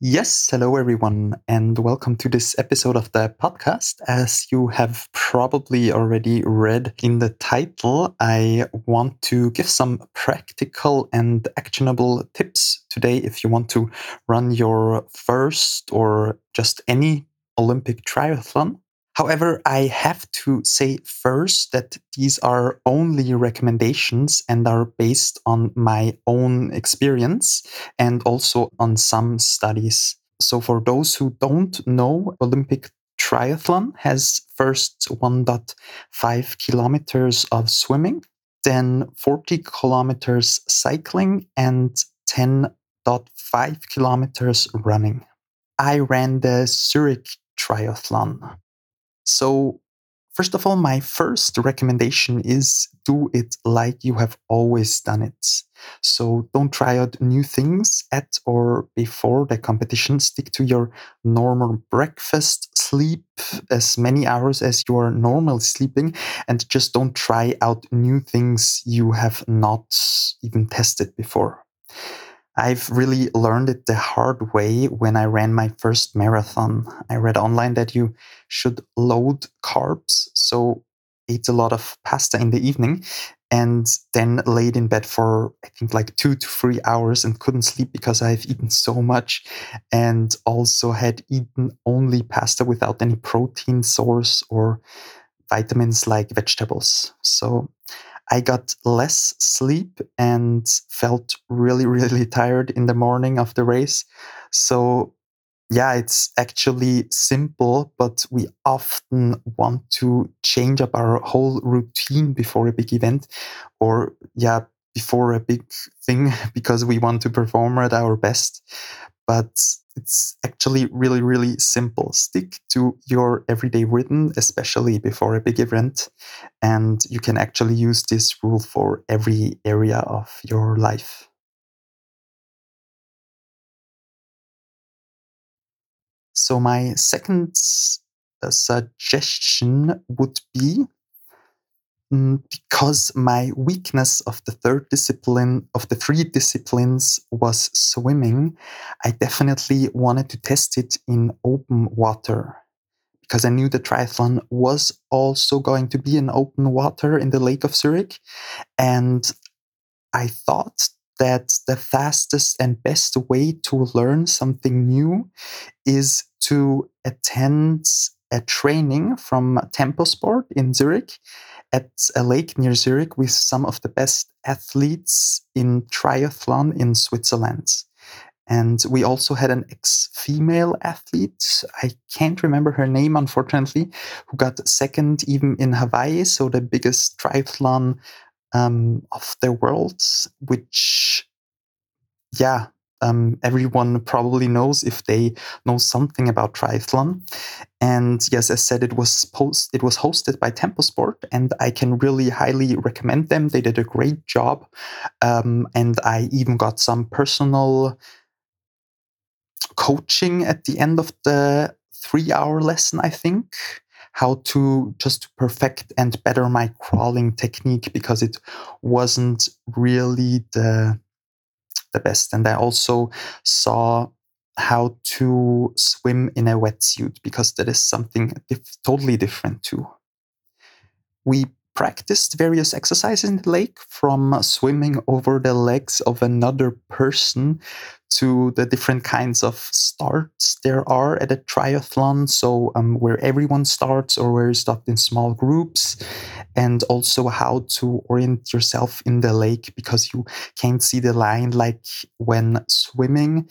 Yes, hello everyone, and welcome to this episode of the podcast. As you have probably already read in the title, I want to give some practical and actionable tips today if you want to run your first or just any Olympic triathlon. However, I have to say first that these are only recommendations and are based on my own experience and also on some studies. So, for those who don't know, Olympic triathlon has first 1.5 kilometers of swimming, then 40 kilometers cycling, and 10.5 kilometers running. I ran the Zurich triathlon so, first of all, my first recommendation is do it like you have always done it. So, don't try out new things at or before the competition. Stick to your normal breakfast, sleep as many hours as you are normally sleeping, and just don't try out new things you have not even tested before. I've really learned it the hard way when I ran my first marathon. I read online that you should load carbs, so ate a lot of pasta in the evening and then laid in bed for I think like two to three hours and couldn't sleep because I've eaten so much and also had eaten only pasta without any protein source or vitamins like vegetables. So I got less sleep and felt really, really tired in the morning of the race. So, yeah, it's actually simple, but we often want to change up our whole routine before a big event or, yeah, before a big thing because we want to perform at our best. But it's actually really, really simple. Stick to your everyday rhythm, especially before a big event. And you can actually use this rule for every area of your life. So, my second uh, suggestion would be Mm, because my weakness of the third discipline of the three disciplines was swimming, I definitely wanted to test it in open water because I knew the triathlon was also going to be in open water in the Lake of Zurich. And I thought that the fastest and best way to learn something new is to attend a training from Tempo Sport in Zurich at a lake near Zurich with some of the best athletes in triathlon in Switzerland. And we also had an ex female athlete, I can't remember her name, unfortunately, who got second even in Hawaii, so the biggest triathlon um, of the world, which, yeah, um, everyone probably knows if they know something about triathlon. And yes, as said, it was post it was hosted by Tempo Sport, and I can really highly recommend them. They did a great job, um, and I even got some personal coaching at the end of the three-hour lesson. I think how to just perfect and better my crawling technique because it wasn't really the the best. And I also saw how to swim in a wetsuit because that is something totally different too. We practiced various exercises in the lake from swimming over the legs of another person to the different kinds of starts there are at a triathlon. So, um, where everyone starts or where you start in small groups, and also how to orient yourself in the lake because you can't see the line like when swimming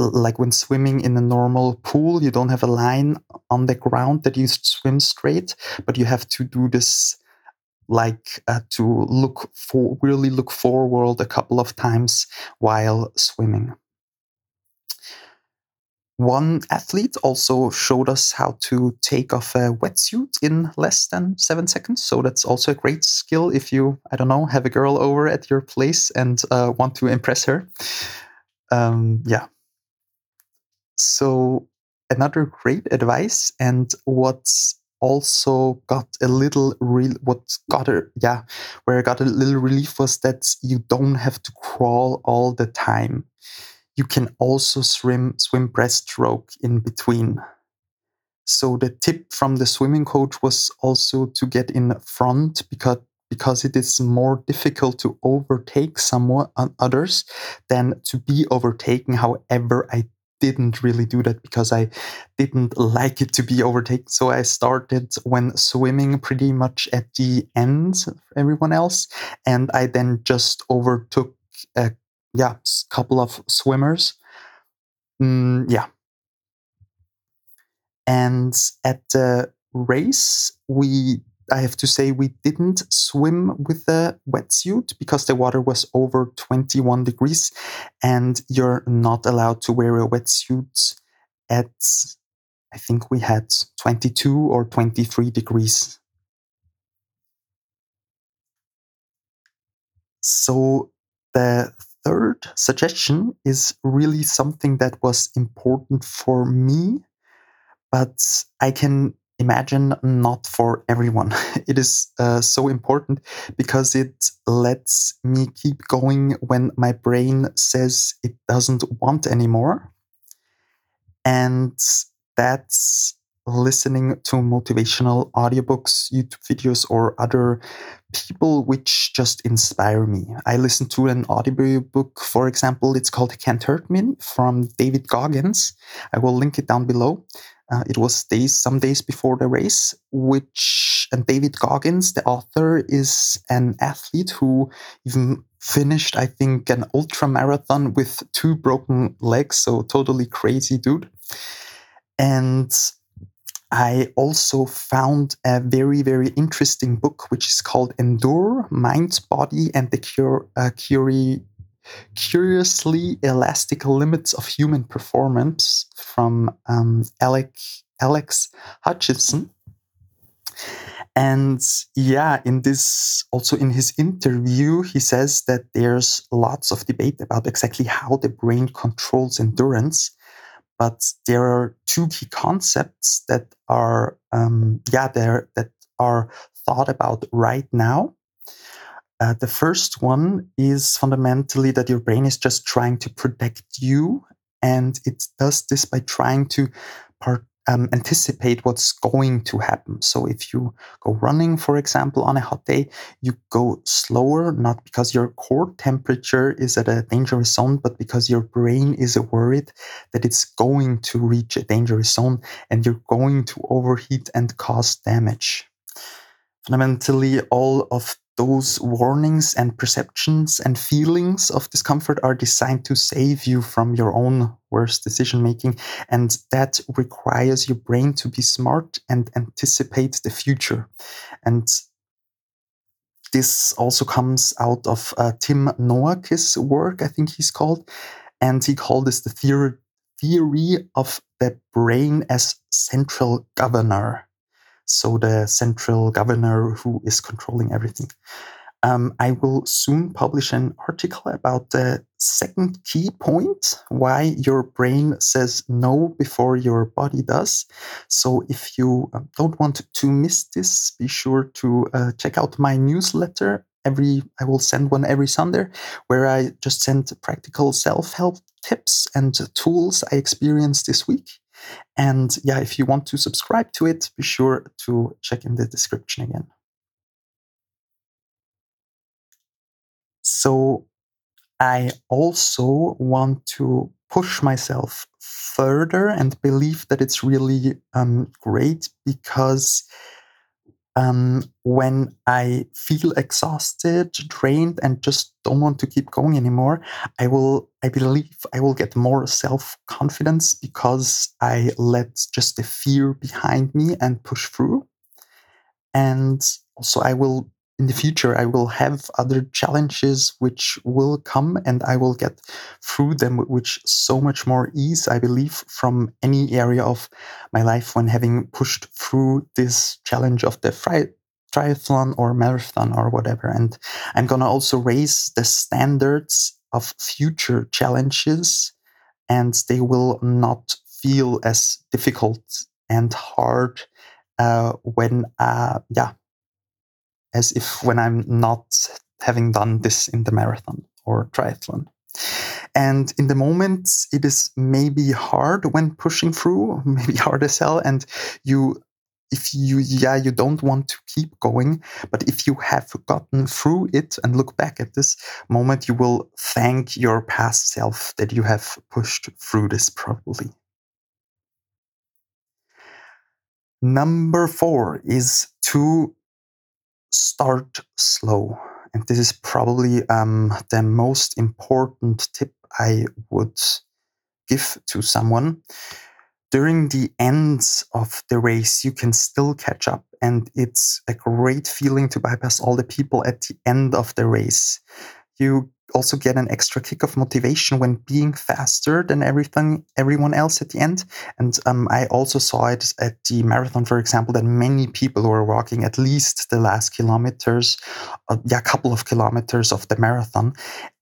like when swimming in a normal pool, you don't have a line on the ground that you swim straight, but you have to do this like uh, to look for really look forward a couple of times while swimming. One athlete also showed us how to take off a wetsuit in less than seven seconds. So that's also a great skill if you, I don't know, have a girl over at your place and uh, want to impress her. Um, yeah, so another great advice and what's also got a little real what got a yeah where I got a little relief was that you don't have to crawl all the time. You can also swim swim breaststroke in between. So the tip from the swimming coach was also to get in front because because it is more difficult to overtake someone others than to be overtaken. However, I didn't really do that because I didn't like it to be overtaken. So I started when swimming pretty much at the end of everyone else, and I then just overtook a yeah couple of swimmers. Mm, yeah, and at the race we I have to say we didn't swim with a wetsuit because the water was over 21 degrees and you're not allowed to wear a wetsuit at I think we had 22 or 23 degrees. So the third suggestion is really something that was important for me, but I can imagine not for everyone. It is uh, so important because it lets me keep going when my brain says it doesn't want anymore. And that's listening to motivational audiobooks, YouTube videos, or other people which just inspire me. I listen to an audiobook, for example, it's called Can't Hurt Me from David Goggins. I will link it down below. Uh, it was days, some days before the race, which and David Goggins, the author, is an athlete who even finished, I think, an ultra marathon with two broken legs. So totally crazy dude. And I also found a very, very interesting book, which is called Endure Mind, Body, and the uh, Curiously Elastic Limits of Human Performance from um, Alec, Alex Hutchinson. And yeah, in this, also in his interview, he says that there's lots of debate about exactly how the brain controls endurance. But there are two key concepts that are, um, yeah, there that are thought about right now. Uh, the first one is fundamentally that your brain is just trying to protect you, and it does this by trying to part, um, anticipate what's going to happen. So if you go running, for example, on a hot day, you go slower, not because your core temperature is at a dangerous zone, but because your brain is worried that it's going to reach a dangerous zone and you're going to overheat and cause damage. Fundamentally, all of those warnings and perceptions and feelings of discomfort are designed to save you from your own worst decision making. And that requires your brain to be smart and anticipate the future. And this also comes out of uh, Tim Noakes' work, I think he's called. And he called this the theory, theory of the brain as central governor so the central governor who is controlling everything. Um, I will soon publish an article about the second key point why your brain says no before your body does. So, if you um, don't want to miss this, be sure to uh, check out my newsletter. Every I will send one every Sunday, where I just send practical self-help tips and tools I experienced this week. And yeah, if you want to subscribe to it, be sure to check in the description again. So I also want to push myself further and believe that it's really um, great because um, when I feel exhausted, drained, and just don't want to keep going anymore, I will, I believe I will get more self confidence because I let just the fear behind me and push through. And also, I will in the future I will have other challenges which will come and I will get through them with so much more ease I believe from any area of my life when having pushed through this challenge of the tri- triathlon or marathon or whatever. And I'm going to also raise the standards of future challenges and they will not feel as difficult and hard uh, when uh, yeah as if when I'm not having done this in the marathon or triathlon. And in the moments, it is maybe hard when pushing through, maybe hard as hell, and you if you yeah you don't want to keep going but if you have gotten through it and look back at this moment you will thank your past self that you have pushed through this probably number 4 is to start slow and this is probably um, the most important tip i would give to someone during the ends of the race, you can still catch up. And it's a great feeling to bypass all the people at the end of the race. You also get an extra kick of motivation when being faster than everything everyone else at the end. And um, I also saw it at the marathon, for example, that many people were walking at least the last kilometers, uh, yeah, a couple of kilometers of the marathon.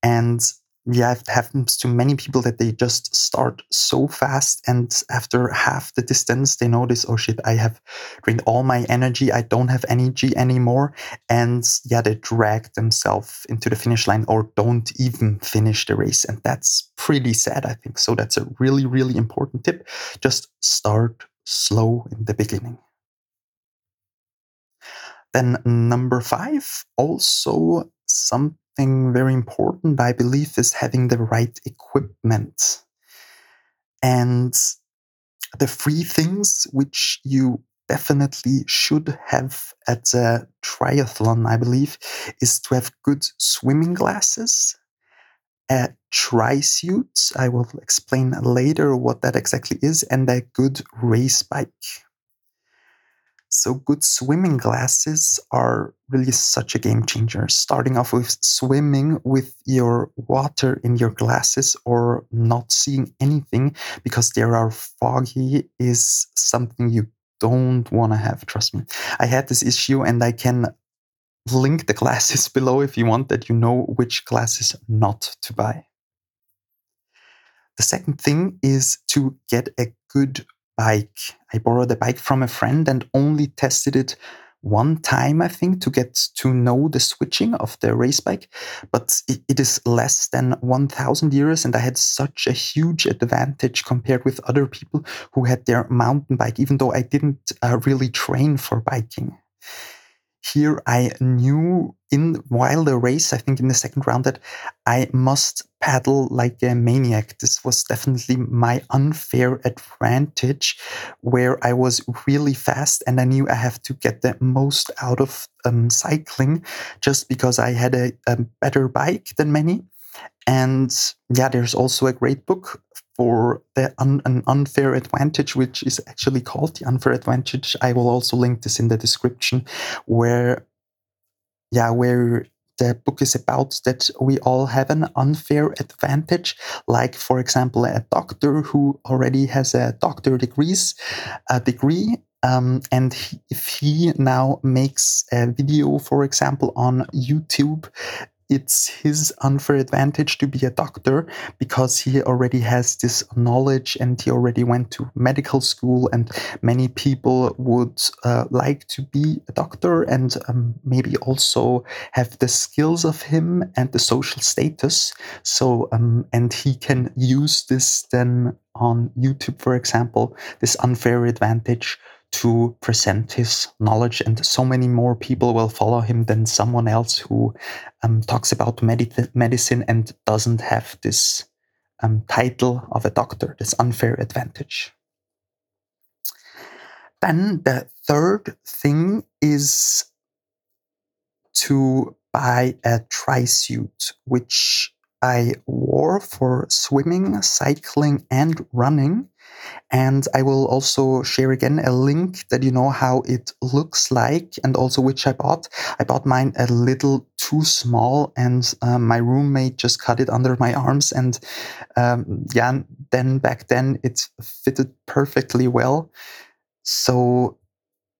And yeah, it happens to many people that they just start so fast, and after half the distance, they notice, oh shit, I have drained all my energy. I don't have energy anymore, and yeah, they drag themselves into the finish line or don't even finish the race, and that's pretty sad. I think so. That's a really, really important tip. Just start slow in the beginning. Then number five, also some something very important, I believe, is having the right equipment. And the three things which you definitely should have at a triathlon, I believe, is to have good swimming glasses, a tri suit. I will explain later what that exactly is, and a good race bike. So, good swimming glasses are really such a game changer. Starting off with swimming with your water in your glasses or not seeing anything because they are foggy is something you don't want to have. Trust me. I had this issue and I can link the glasses below if you want that you know which glasses not to buy. The second thing is to get a good bike. I borrowed a bike from a friend and only tested it one time, I think, to get to know the switching of the race bike. But it, it is less than 1,000 euros, and I had such a huge advantage compared with other people who had their mountain bike, even though I didn't uh, really train for biking here I knew in while the race, I think in the second round, that I must paddle like a maniac. This was definitely my unfair advantage where I was really fast and I knew I have to get the most out of um, cycling just because I had a, a better bike than many. And yeah, there's also a great book for the un- an unfair advantage, which is actually called the unfair advantage. I will also link this in the description, where yeah, where the book is about that we all have an unfair advantage. Like, for example, a doctor who already has a doctor degrees, a degree, um, and he, if he now makes a video, for example, on YouTube it's his unfair advantage to be a doctor because he already has this knowledge and he already went to medical school and many people would uh, like to be a doctor and um, maybe also have the skills of him and the social status. So um, and he can use this then on youtube for example this unfair advantage to present his knowledge, and so many more people will follow him than someone else who um, talks about med- medicine and doesn't have this um, title of a doctor, this unfair advantage. Then the third thing is to buy a tri suit, which I wore for swimming, cycling, and running. And I will also share again a link that you know how it looks like and also which I bought. I bought mine a little too small, and um, my roommate just cut it under my arms. And um, yeah, then back then it fitted perfectly well. So,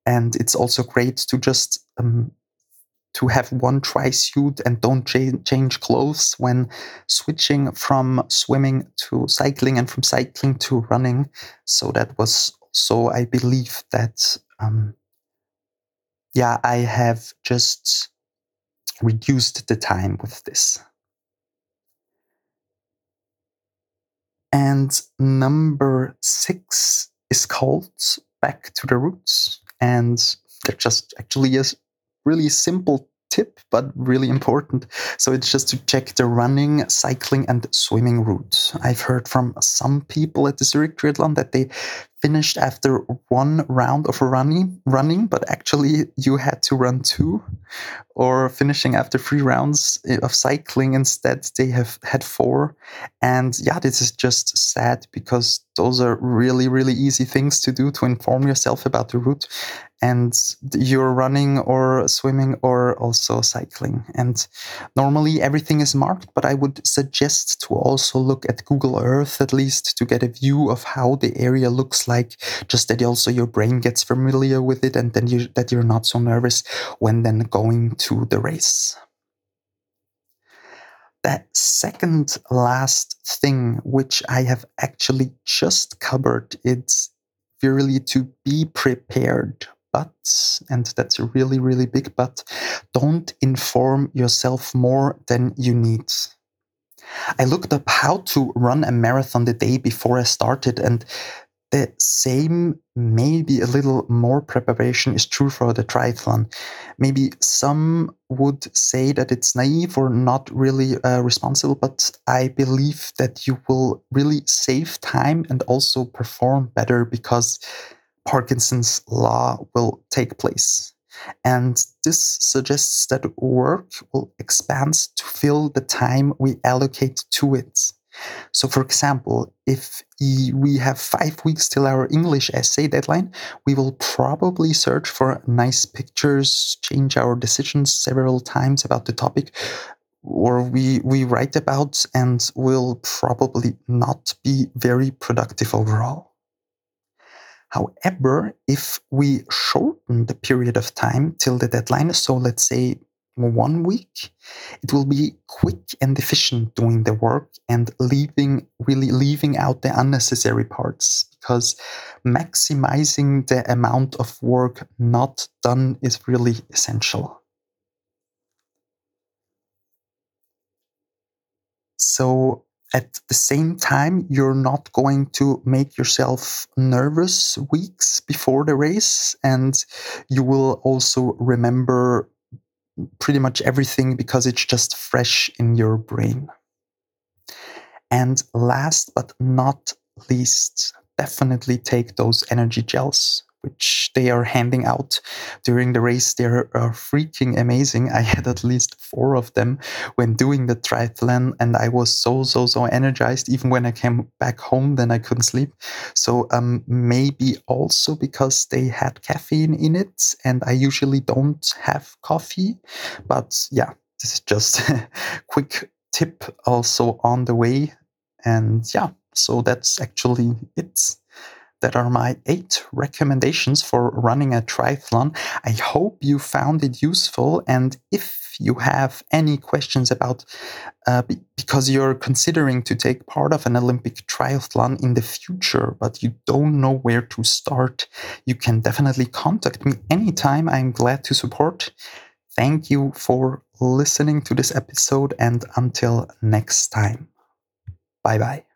and it's also great to just um, to have one tri suit and don't cha- change clothes when switching from swimming to cycling and from cycling to running. So that was so I believe that um, yeah I have just reduced the time with this. And number six is called Back to the Roots. And they're just actually a really simple tip, but really important. So it's just to check the running, cycling, and swimming route. I've heard from some people at the Zurich Triathlon that they finished after one round of running, running, but actually you had to run two, or finishing after three rounds of cycling instead they have had four. And yeah, this is just sad because those are really, really easy things to do to inform yourself about the route and you're running or swimming or also cycling. And normally everything is marked, but I would suggest to also look at Google Earth at least to get a view of how the area looks like, just that also your brain gets familiar with it and then you, that you're not so nervous when then going to the race. that second last thing, which I have actually just covered, it's really to be prepared but, and that's a really, really big but, don't inform yourself more than you need. I looked up how to run a marathon the day before I started, and the same, maybe a little more preparation is true for the triathlon. Maybe some would say that it's naive or not really uh, responsible, but I believe that you will really save time and also perform better because Parkinson's law will take place. And this suggests that work will expand to fill the time we allocate to it. So, for example, if we have five weeks till our English essay deadline, we will probably search for nice pictures, change our decisions several times about the topic, or we, we write about and will probably not be very productive overall. However, if we shorten the period of time till the deadline, so let's say one week, it will be quick and efficient doing the work and leaving really leaving out the unnecessary parts because maximizing the amount of work not done is really essential. So at the same time, you're not going to make yourself nervous weeks before the race, and you will also remember pretty much everything because it's just fresh in your brain. And last but not least, definitely take those energy gels which they are handing out during the race. They're freaking amazing. I had at least four of them when doing the triathlon, and I was so, so, so energized. Even when I came back home, then I couldn't sleep. So um, maybe also because they had caffeine in it, and I usually don't have coffee. But yeah, this is just a quick tip also on the way. And yeah, so that's actually it that are my eight recommendations for running a triathlon. I hope you found it useful. And if you have any questions about, uh, because you're considering to take part of an Olympic triathlon in the future, but you don't know where to start, you can definitely contact me anytime. I'm glad to support. Thank you for listening to this episode, and until next time, bye bye.